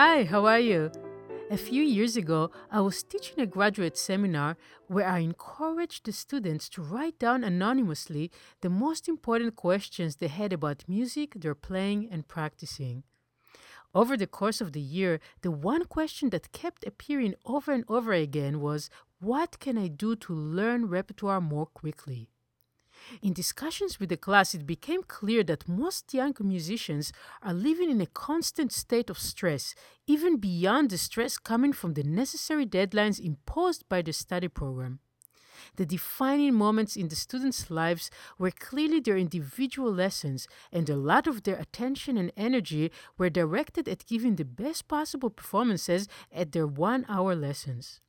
Hi, how are you? A few years ago, I was teaching a graduate seminar where I encouraged the students to write down anonymously the most important questions they had about music they're playing and practicing. Over the course of the year, the one question that kept appearing over and over again was What can I do to learn repertoire more quickly? In discussions with the class, it became clear that most young musicians are living in a constant state of stress, even beyond the stress coming from the necessary deadlines imposed by the study program. The defining moments in the students' lives were clearly their individual lessons, and a lot of their attention and energy were directed at giving the best possible performances at their one hour lessons.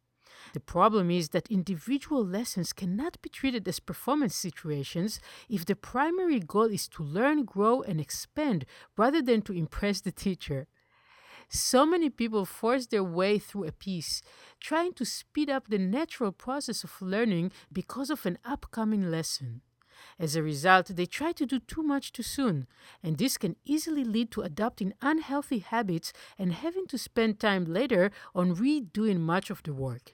The problem is that individual lessons cannot be treated as performance situations if the primary goal is to learn, grow, and expand rather than to impress the teacher. So many people force their way through a piece, trying to speed up the natural process of learning because of an upcoming lesson. As a result, they try to do too much too soon, and this can easily lead to adopting unhealthy habits and having to spend time later on redoing much of the work.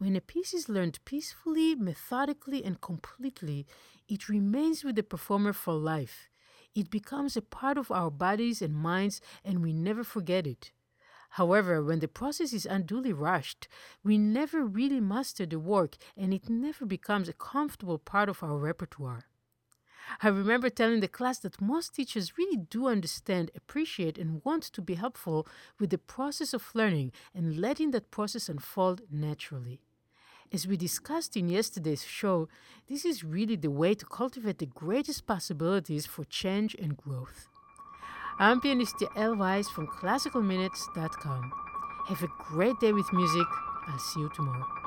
When a piece is learned peacefully, methodically, and completely, it remains with the performer for life. It becomes a part of our bodies and minds, and we never forget it. However, when the process is unduly rushed, we never really master the work, and it never becomes a comfortable part of our repertoire. I remember telling the class that most teachers really do understand, appreciate, and want to be helpful with the process of learning and letting that process unfold naturally. As we discussed in yesterday's show, this is really the way to cultivate the greatest possibilities for change and growth. I'm pianist Weiss from classicalminutes.com. Have a great day with music. I'll see you tomorrow.